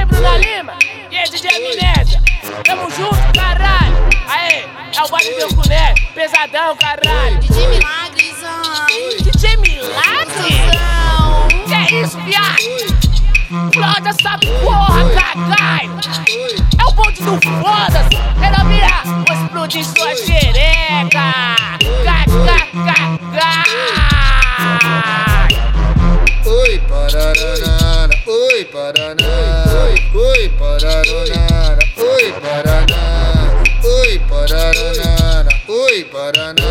DJ Bruna Lima e aí, DJ Amnésia. Tamo junto, caralho. Aê, é o baile do Cuné, pesadão, caralho. DJ Milagres, ai. DJ Milagre? Que é isso, viado? Explode essa porra, cagai! É o bonde do foda-se! Quero virar, vou explodir sua xereca! Oi, pararanana, oi, paraná,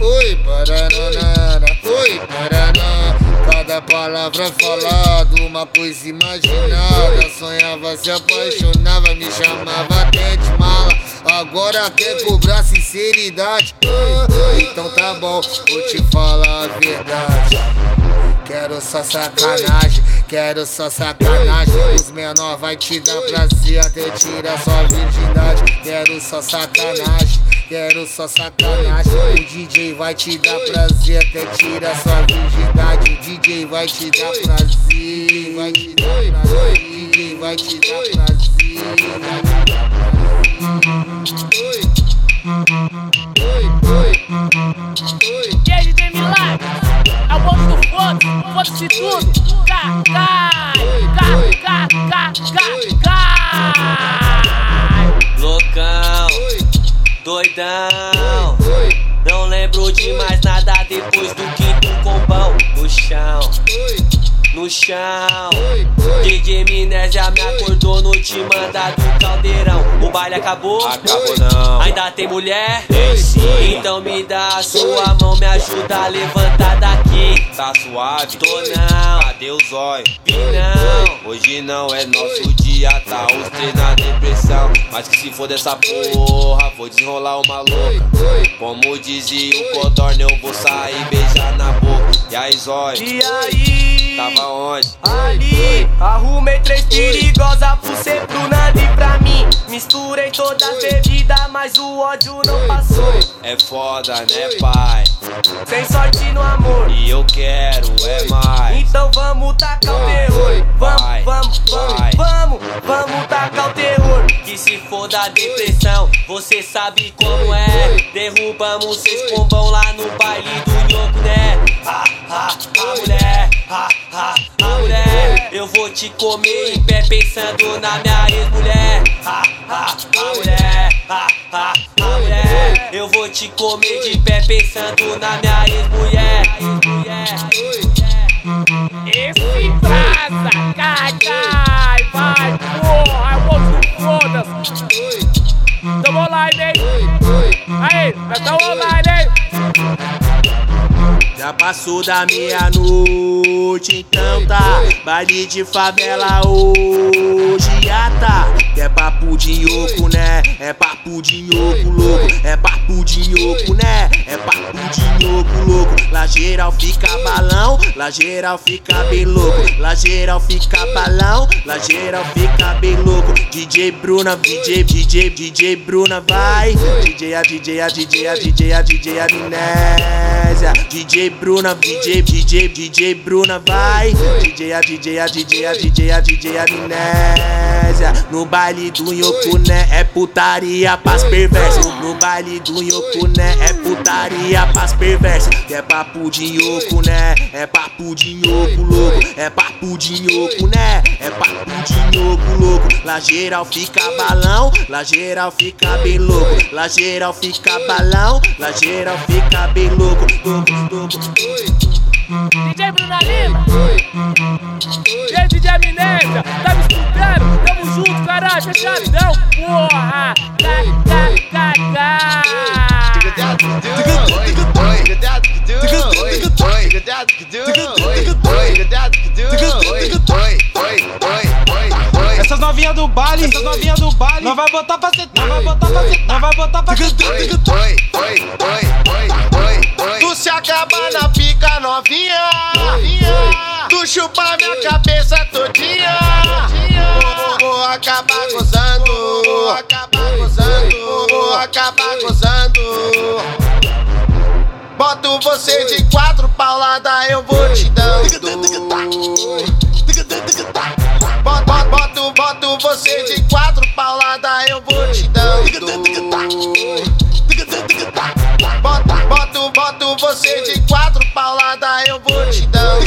oi, pararanana, oi, paraná. Cada palavra falada, uma coisa imaginada. Sonhava, se apaixonava, me chamava até de mala. Agora quer cobrar sinceridade. Então tá bom, vou te falar a verdade. Quero só sacanagem, quero só sacanagem. Os menor vai te dar prazer até tirar sua virgindade. Quero só sacanagem, quero só sacanagem. O DJ vai te dar prazer até tirar sua virgindade. O DJ vai te dar prazer, vai te dar prazer. O DJ vai te dar prazer. vai te dar prazer. Oi, oi, oi. E aí, DJ Milagre? O bonde do foda-se, foda-se tudo! Cagai! Cagai! Cagai! Loucão, doidão. Não lembro de mais nada depois do quinto combão no chão. No chão, DJ Minésia me acordou no te manda do caldeirão. O baile acabou? Acabou não. Ainda tem mulher? Tem sim. Então me dá a sua mão, me ajuda a levantar daqui. Tá suave? Tô não, Cadê o zóio? não. Hoje não é nosso dia, tá os três na depressão. Mas que se for dessa porra, vou desenrolar uma louca. Como dizia o Codorna, eu vou sair beijar na boca. E aí, zóio? E aí? Tava onde? Ali, arrumei três perigosas pro ser pro Nando e pra mim. Misturei toda a bebida, mas o ódio não passou. É foda, né, pai? Sem sorte no amor. E eu quero, é mais. Então vamos tacar o terror. Vamos, vamos, vamos, vamos, vamos tacar o terror. Que se for da depressão, você sabe como é. Derrubamos seis pombão lá no baile do Nhoco, né? Ah, ah, ah, mulher, ah, ah, ah, mulher. Eu vou te comer em pé pensando na minha ex-mulher. Ah, mulher, ah, ah, ah, mulher. Eu vou te comer de pé pensando na minha ex-mulher. Esse brasa, cagai, vai, porra, bonde do foda-se. Tamo online, hein? Aí, nós tamo online, hein? Já passou da meia-noite, então tá. Baile de favela hoje tá. É papo de nhoco, né? É papo de nhoco, louco. É papo de nhoco, né? É papo de nhoco, louco. Lá geral fica balão, lá geral fica bem louco. Lá geral fica balão, lá geral fica bem louco. DJ Bruna, DJ, DJ, DJ Bruna, vai. DJ, a DJ, a DJ, a DJ, a DJ, Amnésia. DJ Bruna, DJ, DJ, DJ Bruna, vai. DJ, a DJ, a DJ, a DJ, a DJ, Amnésia. No baile do Nhoco, né? É putaria pras perversos. No baile do Nhoco, né? É putaria pras perversos. É papo de Nhoco, né? É papo de Nhoco, louco. É papo de Nhoco, né? É papo de Nhoco, louco. Lá geral fica balão, lá geral fica bem louco. Lá geral fica balão, lá geral fica bem louco. louco, louco. DJ Bruna Lima. E aí, DJ Amnésia, tá me escutando? Tamo junto, caralho, fechadão, porra. Essas novinhas do baile, essas novinhas do baile, não vai botar pra sentar, não vai botar pra sentar, não vai botar pra sentar. Tu se acaba na pica novinha. Tu chupa minha cabeça todinha. Vou, acabar gozando. Vou acabar gozando. Vou acabar gozando. Boto você de quatro paulada, eu vou te dando. Boto, boto, boto você de quatro paulada, eu vou te dando. você de quatro paulada, eu vou te dar.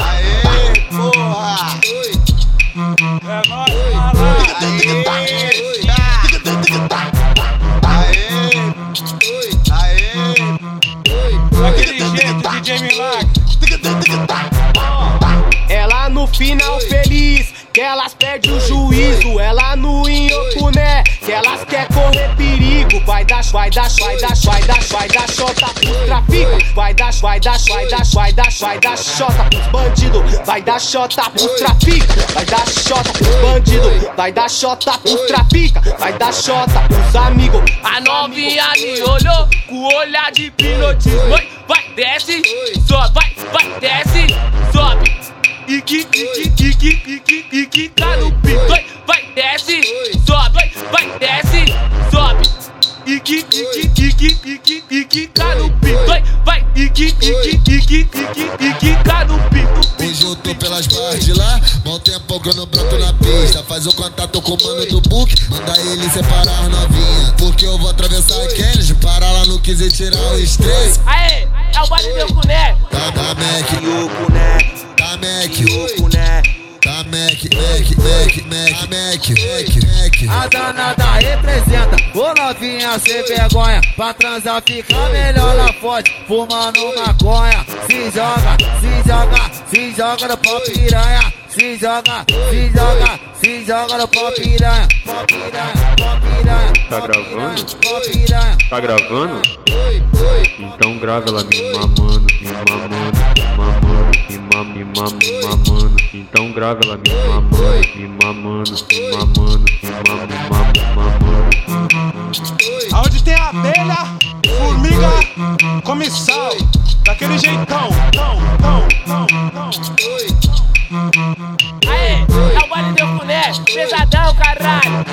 Aê, porra! É nóis, Ela no final feliz, que elas perdem o juízo. Ela no inhocuné, que elas quer vai dar, vai dar, vai dar, vai dar, vai dar, chota, trafica, vai dar, vai dar, vai dar, vai dar, vai dar, chota, bandido, vai dar chota, trafica, vai dar chota, bandido, vai dar chota, trafica, vai dar chota, os amigos, a novinha me olhou com o olhar de hipnotismo, vai, desce, sobe, vai, vai, desce, sobe, e que, e que, e que, e que, e que tá no pico, vai, desce, ique, ique, ique, ique, ique, tá no pito. Vai, ique, ique, ique, ique, ique, tá no pito. Hoje eu tô pelas barras de lá, mal tempo grano branco na pista. Faz o contato com o mano do book, manda ele separar a novinha. Porque eu vou atravessar a Kennedy, parar lá no 15 e tirar o estresse. Aê, é o baile do cuné. Tá da Mac, o cuné. Da Mac, o cuné tá, Mac, Mac, Mac, Mac, Mac, Mac, Mac. A danada representa, ô novinha sem vergonha. Pra transar fica melhor lá fora, fumando maconha. Se joga, se joga, se joga no pau piranha. Se joga, se joga, se joga no pau piranha. Pau piranha, pau piranha. Tá gravando? piranha, Pau piranha. Tá gravando? Então grava ela me mamando, me mamando, me mamando, me mamando, me. Então grava ela me mamando, me mamando, me mamando, me mamando, me mamando, me mamando. Aonde tem abelha, formiga, come sal. Daquele jeitão. Tão, tão, tão, tão. Aê, é o baile do Cuné. Pesadão, caralho.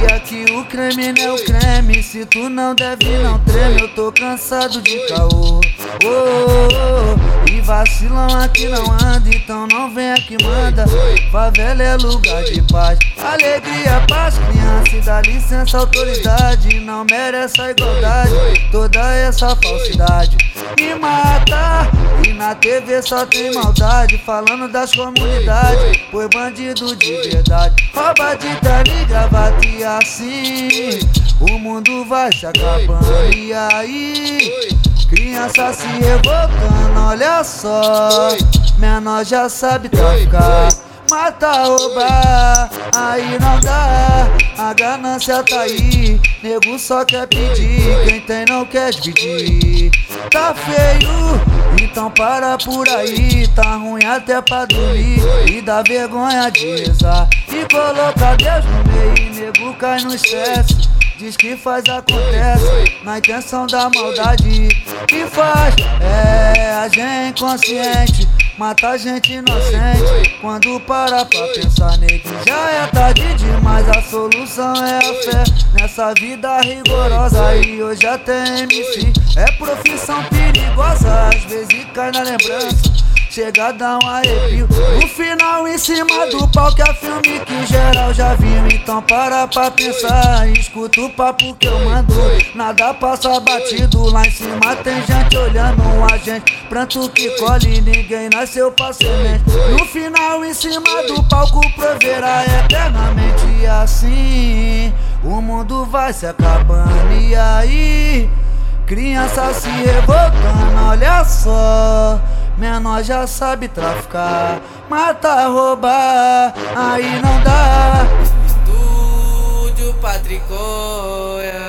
E aqui o creme não é o creme. Se tu não deve, não treme. Eu tô cansado de caô. Oh, oh, oh. Vacilão aqui não anda. Então não vem aqui, manda. Favela é lugar de paz. Alegria pras crianças. E dá licença, autoridade. Não merece a igualdade. Toda essa falsidade me mata. E na TV só tem maldade. Falando das comunidades. Foi bandido de verdade. Rouba de terno e gravata e assim O mundo vai se acabando E aí Criança se revoltando, olha só. Menor já sabe traficar Mata, roubar, aí não dá. A ganância tá aí. Nego só quer pedir. Quem tem não quer dividir. Tá feio, então para por aí. Tá ruim até pra dormir. E dá vergonha de rezar. E colocar Deus no meio Nego cai no estresse Diz que faz, acontece Na intenção da maldade. Que faz, é a gente consciente Mata gente inocente. Quando para pra pensar nego Já é tarde demais. A solução é a fé Nessa vida rigorosa. E hoje até MC É profissão perigosa. Às vezes cai na lembrança Chega a dar um arrepio No final em cima do que é filme que geral já viu. Então para pra pensar Escuta o papo que eu mando. Nada passa batido Lá em cima tem gente olhando a gente. Pranto que colhe Ninguém nasceu pra semente No final em cima do palco Proverá eternamente E assim. O mundo vai se acabando E aí? Criança se revoltando, olha só Menor já sabe traficar Mata, roubar, aí não dá. Estúdio Patricoia